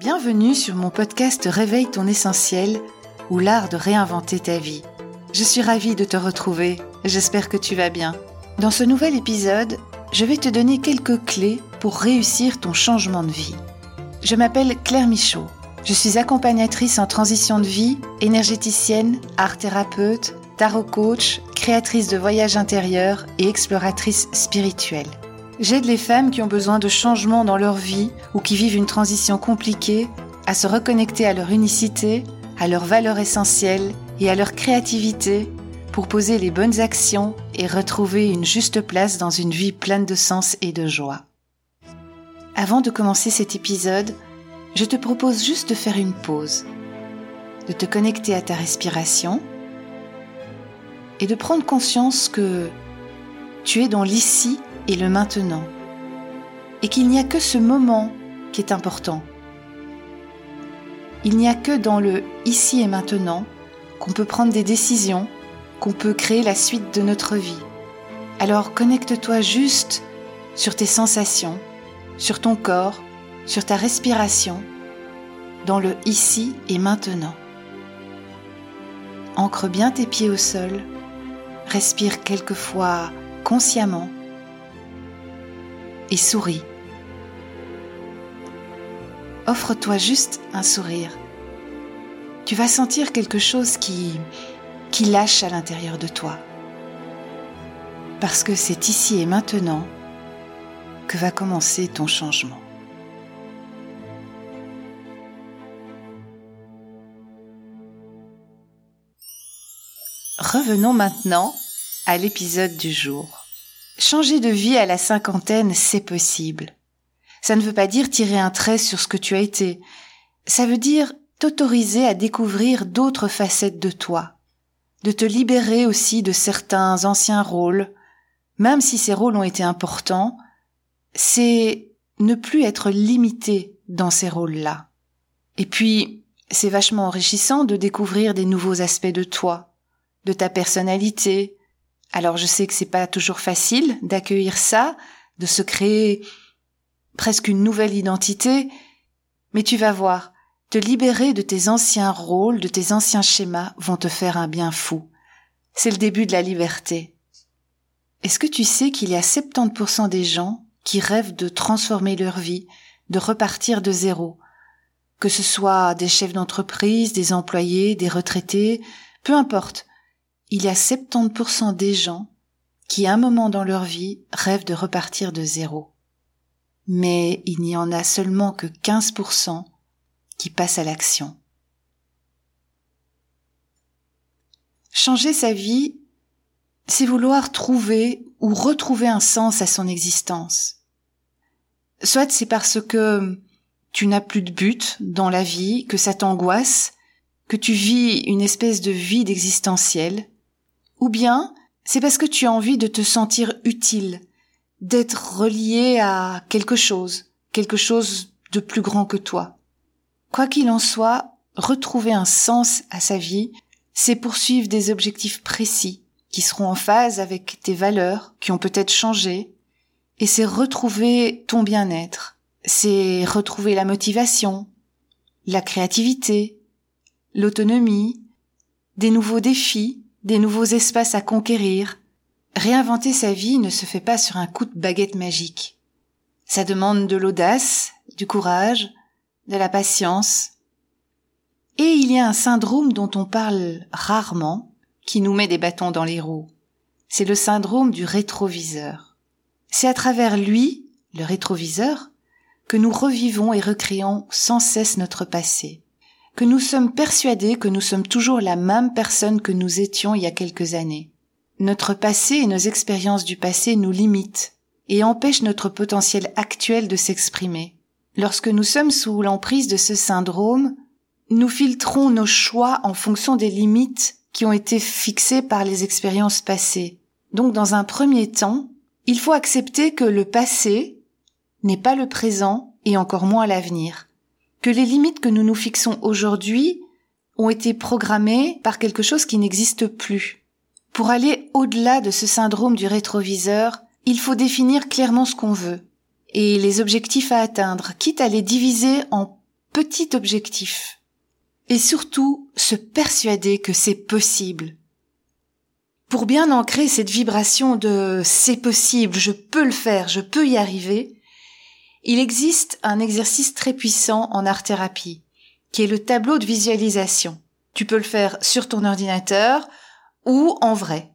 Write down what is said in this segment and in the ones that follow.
Bienvenue sur mon podcast Réveille ton essentiel ou l'art de réinventer ta vie. Je suis ravie de te retrouver, j'espère que tu vas bien. Dans ce nouvel épisode, je vais te donner quelques clés pour réussir ton changement de vie. Je m'appelle Claire Michaud, je suis accompagnatrice en transition de vie, énergéticienne, art thérapeute, tarot coach, créatrice de voyages intérieurs et exploratrice spirituelle. J'aide les femmes qui ont besoin de changements dans leur vie ou qui vivent une transition compliquée à se reconnecter à leur unicité, à leurs valeurs essentielles et à leur créativité pour poser les bonnes actions et retrouver une juste place dans une vie pleine de sens et de joie. Avant de commencer cet épisode, je te propose juste de faire une pause, de te connecter à ta respiration et de prendre conscience que tu es dans l'ici et le maintenant, et qu'il n'y a que ce moment qui est important. Il n'y a que dans le ici et maintenant qu'on peut prendre des décisions, qu'on peut créer la suite de notre vie. Alors connecte-toi juste sur tes sensations, sur ton corps, sur ta respiration, dans le ici et maintenant. Ancre bien tes pieds au sol, respire quelquefois consciemment et souris. Offre-toi juste un sourire. Tu vas sentir quelque chose qui, qui lâche à l'intérieur de toi. Parce que c'est ici et maintenant que va commencer ton changement. Revenons maintenant à l'épisode du jour. Changer de vie à la cinquantaine, c'est possible. Ça ne veut pas dire tirer un trait sur ce que tu as été. Ça veut dire t'autoriser à découvrir d'autres facettes de toi, de te libérer aussi de certains anciens rôles, même si ces rôles ont été importants, c'est ne plus être limité dans ces rôles-là. Et puis, c'est vachement enrichissant de découvrir des nouveaux aspects de toi, de ta personnalité, alors je sais que c'est pas toujours facile d'accueillir ça, de se créer presque une nouvelle identité, mais tu vas voir, te libérer de tes anciens rôles, de tes anciens schémas vont te faire un bien fou. C'est le début de la liberté. Est-ce que tu sais qu'il y a 70% des gens qui rêvent de transformer leur vie, de repartir de zéro, que ce soit des chefs d'entreprise, des employés, des retraités, peu importe, il y a 70% des gens qui, à un moment dans leur vie, rêvent de repartir de zéro. Mais il n'y en a seulement que 15% qui passent à l'action. Changer sa vie, c'est vouloir trouver ou retrouver un sens à son existence. Soit c'est parce que tu n'as plus de but dans la vie, que ça t'angoisse, que tu vis une espèce de vide existentiel, ou bien c'est parce que tu as envie de te sentir utile, d'être relié à quelque chose, quelque chose de plus grand que toi. Quoi qu'il en soit, retrouver un sens à sa vie, c'est poursuivre des objectifs précis qui seront en phase avec tes valeurs, qui ont peut-être changé, et c'est retrouver ton bien-être, c'est retrouver la motivation, la créativité, l'autonomie, des nouveaux défis, des nouveaux espaces à conquérir. Réinventer sa vie ne se fait pas sur un coup de baguette magique. Ça demande de l'audace, du courage, de la patience. Et il y a un syndrome dont on parle rarement, qui nous met des bâtons dans les roues. C'est le syndrome du rétroviseur. C'est à travers lui, le rétroviseur, que nous revivons et recréons sans cesse notre passé que nous sommes persuadés que nous sommes toujours la même personne que nous étions il y a quelques années. Notre passé et nos expériences du passé nous limitent et empêchent notre potentiel actuel de s'exprimer. Lorsque nous sommes sous l'emprise de ce syndrome, nous filtrons nos choix en fonction des limites qui ont été fixées par les expériences passées. Donc dans un premier temps, il faut accepter que le passé n'est pas le présent et encore moins l'avenir que les limites que nous nous fixons aujourd'hui ont été programmées par quelque chose qui n'existe plus. Pour aller au-delà de ce syndrome du rétroviseur, il faut définir clairement ce qu'on veut et les objectifs à atteindre, quitte à les diviser en petit objectif. Et surtout, se persuader que c'est possible. Pour bien ancrer cette vibration de c'est possible, je peux le faire, je peux y arriver, il existe un exercice très puissant en art-thérapie, qui est le tableau de visualisation. Tu peux le faire sur ton ordinateur ou en vrai.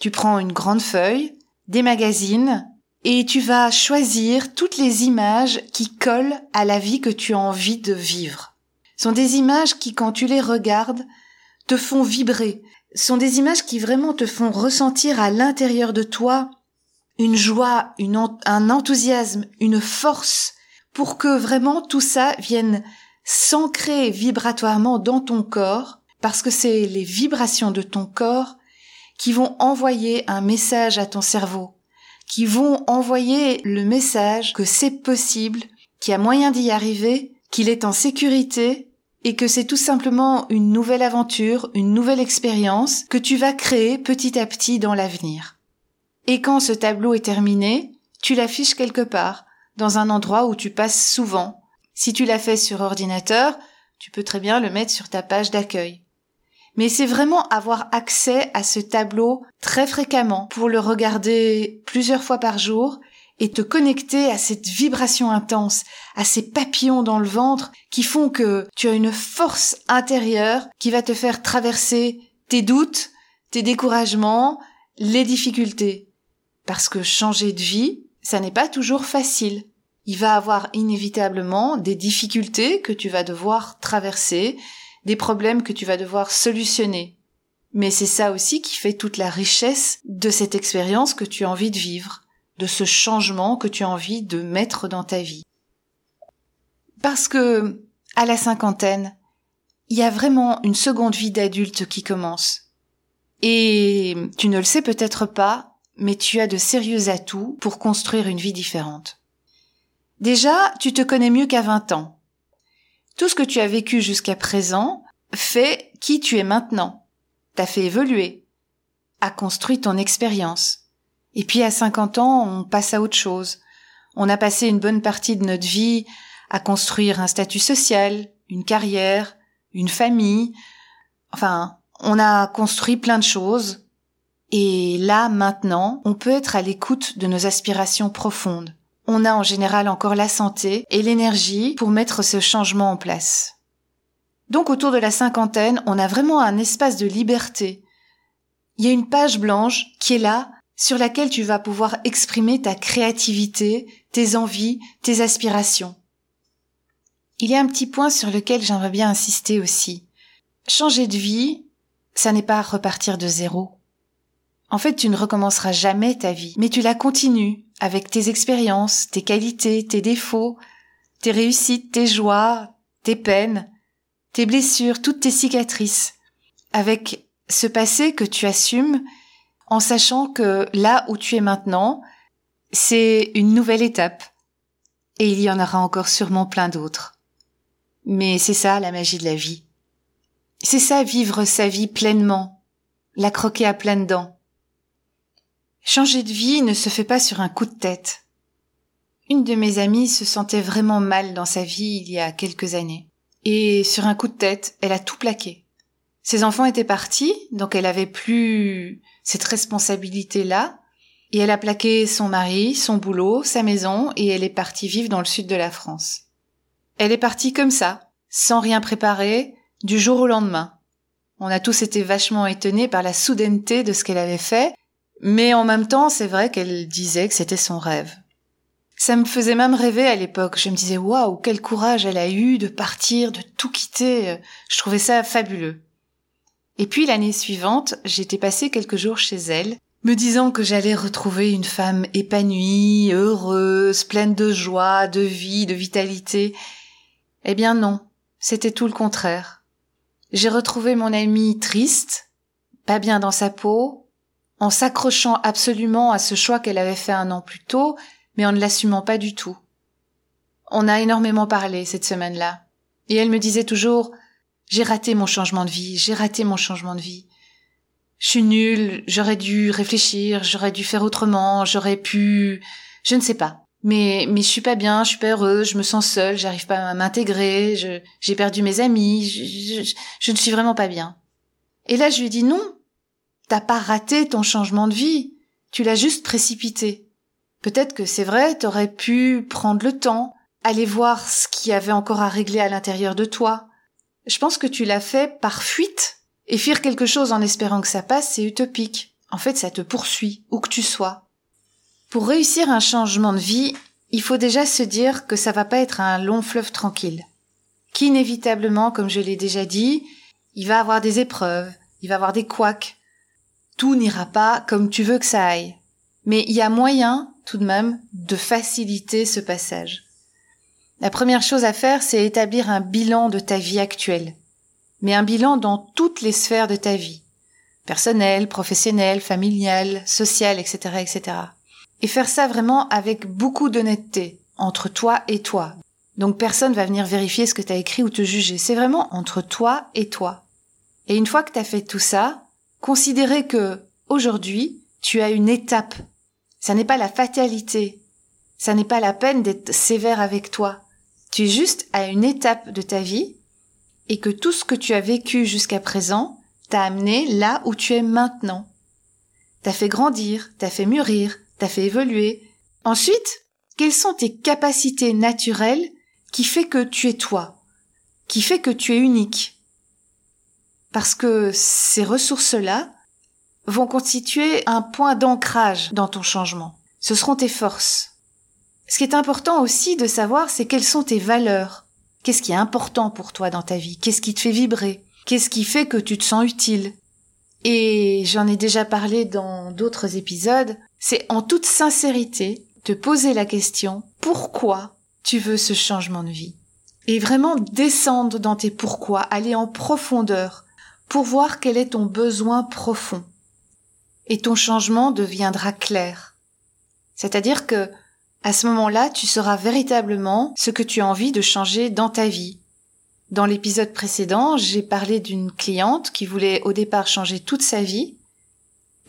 Tu prends une grande feuille, des magazines, et tu vas choisir toutes les images qui collent à la vie que tu as envie de vivre. Ce sont des images qui, quand tu les regardes, te font vibrer. Sont des images qui vraiment te font ressentir à l'intérieur de toi une joie, un enthousiasme, une force pour que vraiment tout ça vienne s'ancrer vibratoirement dans ton corps parce que c'est les vibrations de ton corps qui vont envoyer un message à ton cerveau, qui vont envoyer le message que c'est possible, qu'il y a moyen d'y arriver, qu'il est en sécurité et que c'est tout simplement une nouvelle aventure, une nouvelle expérience que tu vas créer petit à petit dans l'avenir. Et quand ce tableau est terminé, tu l'affiches quelque part, dans un endroit où tu passes souvent. Si tu l'as fait sur ordinateur, tu peux très bien le mettre sur ta page d'accueil. Mais c'est vraiment avoir accès à ce tableau très fréquemment pour le regarder plusieurs fois par jour et te connecter à cette vibration intense, à ces papillons dans le ventre qui font que tu as une force intérieure qui va te faire traverser tes doutes, tes découragements, les difficultés. Parce que changer de vie, ça n'est pas toujours facile. Il va avoir inévitablement des difficultés que tu vas devoir traverser, des problèmes que tu vas devoir solutionner. Mais c'est ça aussi qui fait toute la richesse de cette expérience que tu as envie de vivre, de ce changement que tu as envie de mettre dans ta vie. Parce que, à la cinquantaine, il y a vraiment une seconde vie d'adulte qui commence. Et tu ne le sais peut-être pas, mais tu as de sérieux atouts pour construire une vie différente. Déjà, tu te connais mieux qu'à 20 ans. Tout ce que tu as vécu jusqu'à présent fait qui tu es maintenant, t'a fait évoluer, a construit ton expérience. Et puis à 50 ans, on passe à autre chose. On a passé une bonne partie de notre vie à construire un statut social, une carrière, une famille. Enfin, on a construit plein de choses et là, maintenant, on peut être à l'écoute de nos aspirations profondes. On a en général encore la santé et l'énergie pour mettre ce changement en place. Donc autour de la cinquantaine, on a vraiment un espace de liberté. Il y a une page blanche qui est là, sur laquelle tu vas pouvoir exprimer ta créativité, tes envies, tes aspirations. Il y a un petit point sur lequel j'aimerais bien insister aussi. Changer de vie, ça n'est pas repartir de zéro. En fait, tu ne recommenceras jamais ta vie, mais tu la continues avec tes expériences, tes qualités, tes défauts, tes réussites, tes joies, tes peines, tes blessures, toutes tes cicatrices, avec ce passé que tu assumes en sachant que là où tu es maintenant, c'est une nouvelle étape. Et il y en aura encore sûrement plein d'autres. Mais c'est ça la magie de la vie. C'est ça vivre sa vie pleinement, la croquer à pleines dents. Changer de vie ne se fait pas sur un coup de tête. Une de mes amies se sentait vraiment mal dans sa vie il y a quelques années. Et sur un coup de tête, elle a tout plaqué. Ses enfants étaient partis, donc elle avait plus cette responsabilité-là. Et elle a plaqué son mari, son boulot, sa maison, et elle est partie vivre dans le sud de la France. Elle est partie comme ça, sans rien préparer, du jour au lendemain. On a tous été vachement étonnés par la soudaineté de ce qu'elle avait fait, mais en même temps, c'est vrai qu'elle disait que c'était son rêve. Ça me faisait même rêver à l'époque. Je me disais, waouh, quel courage elle a eu de partir, de tout quitter. Je trouvais ça fabuleux. Et puis l'année suivante, j'étais passé quelques jours chez elle, me disant que j'allais retrouver une femme épanouie, heureuse, pleine de joie, de vie, de vitalité. Eh bien non, c'était tout le contraire. J'ai retrouvé mon amie triste, pas bien dans sa peau, en s'accrochant absolument à ce choix qu'elle avait fait un an plus tôt, mais en ne l'assumant pas du tout. On a énormément parlé cette semaine-là, et elle me disait toujours J'ai raté mon changement de vie, j'ai raté mon changement de vie. Je suis nulle, j'aurais dû réfléchir, j'aurais dû faire autrement, j'aurais pu. Je ne sais pas. Mais, mais je suis pas bien, je suis pas heureuse, je me sens seule, j'arrive pas à m'intégrer, j'ai perdu mes amis, je, je ne suis vraiment pas bien. Et là, je lui dis non, t'as pas raté ton changement de vie, tu l'as juste précipité. Peut-être que c'est vrai, t'aurais pu prendre le temps, aller voir ce qu'il y avait encore à régler à l'intérieur de toi. Je pense que tu l'as fait par fuite. Et fuir quelque chose en espérant que ça passe, c'est utopique. En fait, ça te poursuit, où que tu sois. Pour réussir un changement de vie, il faut déjà se dire que ça va pas être un long fleuve tranquille. Qu'inévitablement, comme je l'ai déjà dit, il va avoir des épreuves, il va avoir des couacs. Tout n'ira pas comme tu veux que ça aille. Mais il y a moyen, tout de même, de faciliter ce passage. La première chose à faire, c'est établir un bilan de ta vie actuelle. Mais un bilan dans toutes les sphères de ta vie. Personnelle, professionnelle, familiale, sociale, etc., etc. Et faire ça vraiment avec beaucoup d'honnêteté, entre toi et toi. Donc personne va venir vérifier ce que tu as écrit ou te juger. C'est vraiment entre toi et toi. Et une fois que tu as fait tout ça, considérer que aujourd'hui, tu as une étape. Ça n'est pas la fatalité. Ça n'est pas la peine d'être sévère avec toi. Tu es juste à une étape de ta vie et que tout ce que tu as vécu jusqu'à présent t'a amené là où tu es maintenant. T'as fait grandir, t'as fait mûrir, t'as fait évoluer. Ensuite, quelles sont tes capacités naturelles qui fait que tu es toi, qui fait que tu es unique? Parce que ces ressources-là vont constituer un point d'ancrage dans ton changement. Ce seront tes forces. Ce qui est important aussi de savoir, c'est quelles sont tes valeurs. Qu'est-ce qui est important pour toi dans ta vie? Qu'est-ce qui te fait vibrer? Qu'est-ce qui fait que tu te sens utile? Et j'en ai déjà parlé dans d'autres épisodes, c'est en toute sincérité te poser la question pourquoi tu veux ce changement de vie? Et vraiment descendre dans tes pourquoi, aller en profondeur pour voir quel est ton besoin profond. Et ton changement deviendra clair. C'est-à-dire que à ce moment-là, tu sauras véritablement ce que tu as envie de changer dans ta vie. Dans l'épisode précédent, j'ai parlé d'une cliente qui voulait au départ changer toute sa vie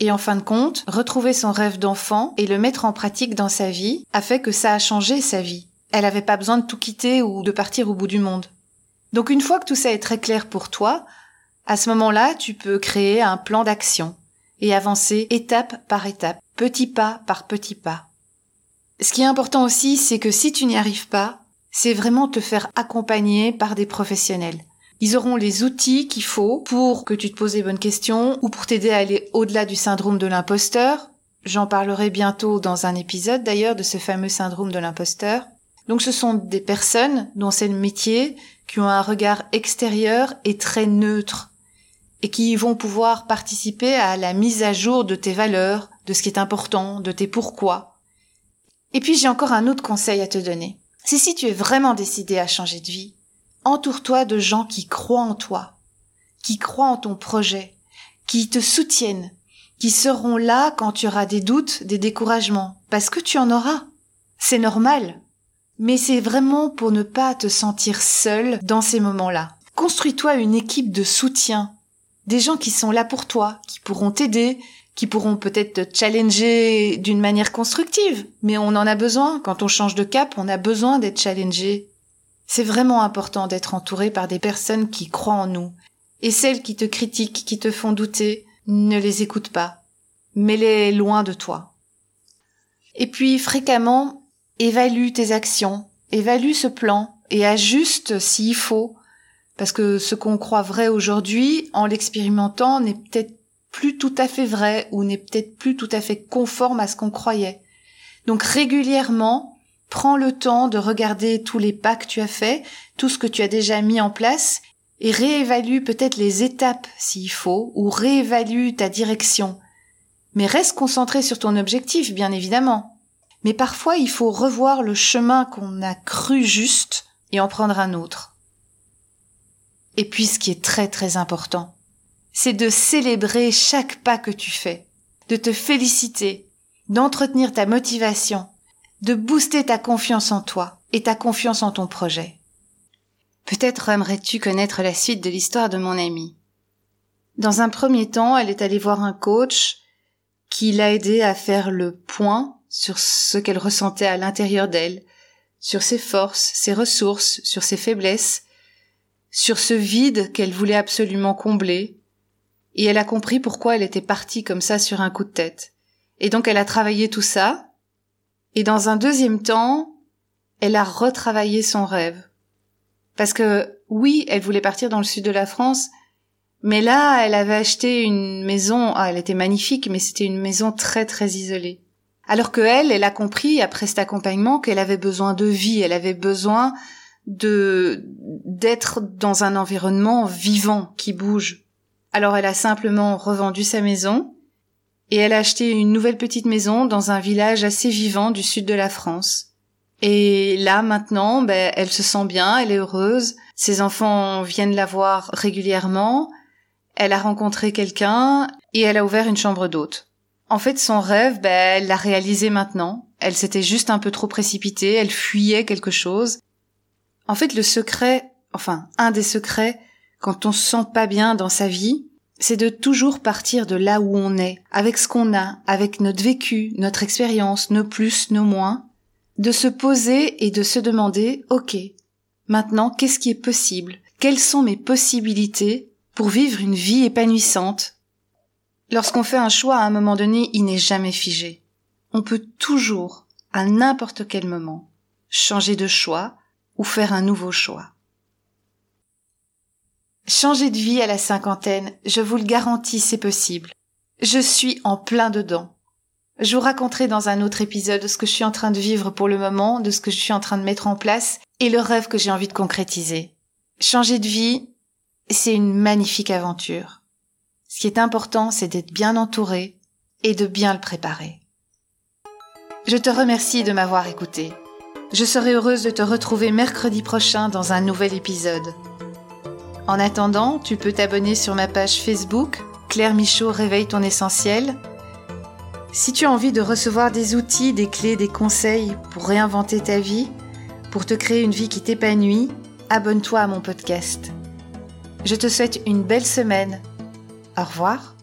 et en fin de compte, retrouver son rêve d'enfant et le mettre en pratique dans sa vie a fait que ça a changé sa vie. Elle n'avait pas besoin de tout quitter ou de partir au bout du monde. Donc une fois que tout ça est très clair pour toi, à ce moment-là, tu peux créer un plan d'action et avancer étape par étape, petit pas par petit pas. Ce qui est important aussi, c'est que si tu n'y arrives pas, c'est vraiment te faire accompagner par des professionnels. Ils auront les outils qu'il faut pour que tu te poses les bonnes questions ou pour t'aider à aller au-delà du syndrome de l'imposteur. J'en parlerai bientôt dans un épisode d'ailleurs de ce fameux syndrome de l'imposteur. Donc ce sont des personnes dont c'est le métier, qui ont un regard extérieur et très neutre et qui vont pouvoir participer à la mise à jour de tes valeurs, de ce qui est important, de tes pourquoi. Et puis j'ai encore un autre conseil à te donner. Si tu es vraiment décidé à changer de vie, entoure-toi de gens qui croient en toi, qui croient en ton projet, qui te soutiennent, qui seront là quand tu auras des doutes, des découragements, parce que tu en auras. C'est normal. Mais c'est vraiment pour ne pas te sentir seul dans ces moments-là. Construis-toi une équipe de soutien, des gens qui sont là pour toi, qui pourront t'aider, qui pourront peut-être te challenger d'une manière constructive, mais on en a besoin. Quand on change de cap, on a besoin d'être challengé. C'est vraiment important d'être entouré par des personnes qui croient en nous. Et celles qui te critiquent, qui te font douter, ne les écoute pas. Mets-les loin de toi. Et puis, fréquemment, évalue tes actions, évalue ce plan et ajuste s'il faut parce que ce qu'on croit vrai aujourd'hui, en l'expérimentant, n'est peut-être plus tout à fait vrai ou n'est peut-être plus tout à fait conforme à ce qu'on croyait. Donc régulièrement, prends le temps de regarder tous les pas que tu as faits, tout ce que tu as déjà mis en place, et réévalue peut-être les étapes s'il faut, ou réévalue ta direction. Mais reste concentré sur ton objectif, bien évidemment. Mais parfois, il faut revoir le chemin qu'on a cru juste et en prendre un autre. Et puis ce qui est très très important, c'est de célébrer chaque pas que tu fais, de te féliciter, d'entretenir ta motivation, de booster ta confiance en toi et ta confiance en ton projet. Peut-être aimerais-tu connaître la suite de l'histoire de mon amie. Dans un premier temps, elle est allée voir un coach qui l'a aidé à faire le point sur ce qu'elle ressentait à l'intérieur d'elle, sur ses forces, ses ressources, sur ses faiblesses, sur ce vide qu'elle voulait absolument combler, et elle a compris pourquoi elle était partie comme ça sur un coup de tête. Et donc elle a travaillé tout ça, et dans un deuxième temps, elle a retravaillé son rêve. Parce que oui, elle voulait partir dans le sud de la France, mais là, elle avait acheté une maison, ah, elle était magnifique, mais c'était une maison très très isolée. Alors que elle, elle a compris après cet accompagnement qu'elle avait besoin de vie, elle avait besoin de d'être dans un environnement vivant qui bouge. Alors elle a simplement revendu sa maison et elle a acheté une nouvelle petite maison dans un village assez vivant du sud de la France. Et là maintenant, ben, elle se sent bien, elle est heureuse. Ses enfants viennent la voir régulièrement. Elle a rencontré quelqu'un et elle a ouvert une chambre d'hôte. En fait, son rêve, ben, elle l'a réalisé maintenant. Elle s'était juste un peu trop précipitée, elle fuyait quelque chose. En fait, le secret, enfin, un des secrets, quand on se sent pas bien dans sa vie, c'est de toujours partir de là où on est, avec ce qu'on a, avec notre vécu, notre expérience, nos plus, nos moins, de se poser et de se demander, OK, maintenant, qu'est-ce qui est possible? Quelles sont mes possibilités pour vivre une vie épanouissante? Lorsqu'on fait un choix à un moment donné, il n'est jamais figé. On peut toujours, à n'importe quel moment, changer de choix ou faire un nouveau choix. Changer de vie à la cinquantaine, je vous le garantis, c'est possible. Je suis en plein dedans. Je vous raconterai dans un autre épisode ce que je suis en train de vivre pour le moment, de ce que je suis en train de mettre en place et le rêve que j'ai envie de concrétiser. Changer de vie, c'est une magnifique aventure. Ce qui est important, c'est d'être bien entouré et de bien le préparer. Je te remercie de m'avoir écouté. Je serai heureuse de te retrouver mercredi prochain dans un nouvel épisode. En attendant, tu peux t'abonner sur ma page Facebook, Claire Michaud Réveille ton essentiel. Si tu as envie de recevoir des outils, des clés, des conseils pour réinventer ta vie, pour te créer une vie qui t'épanouit, abonne-toi à mon podcast. Je te souhaite une belle semaine. Au revoir.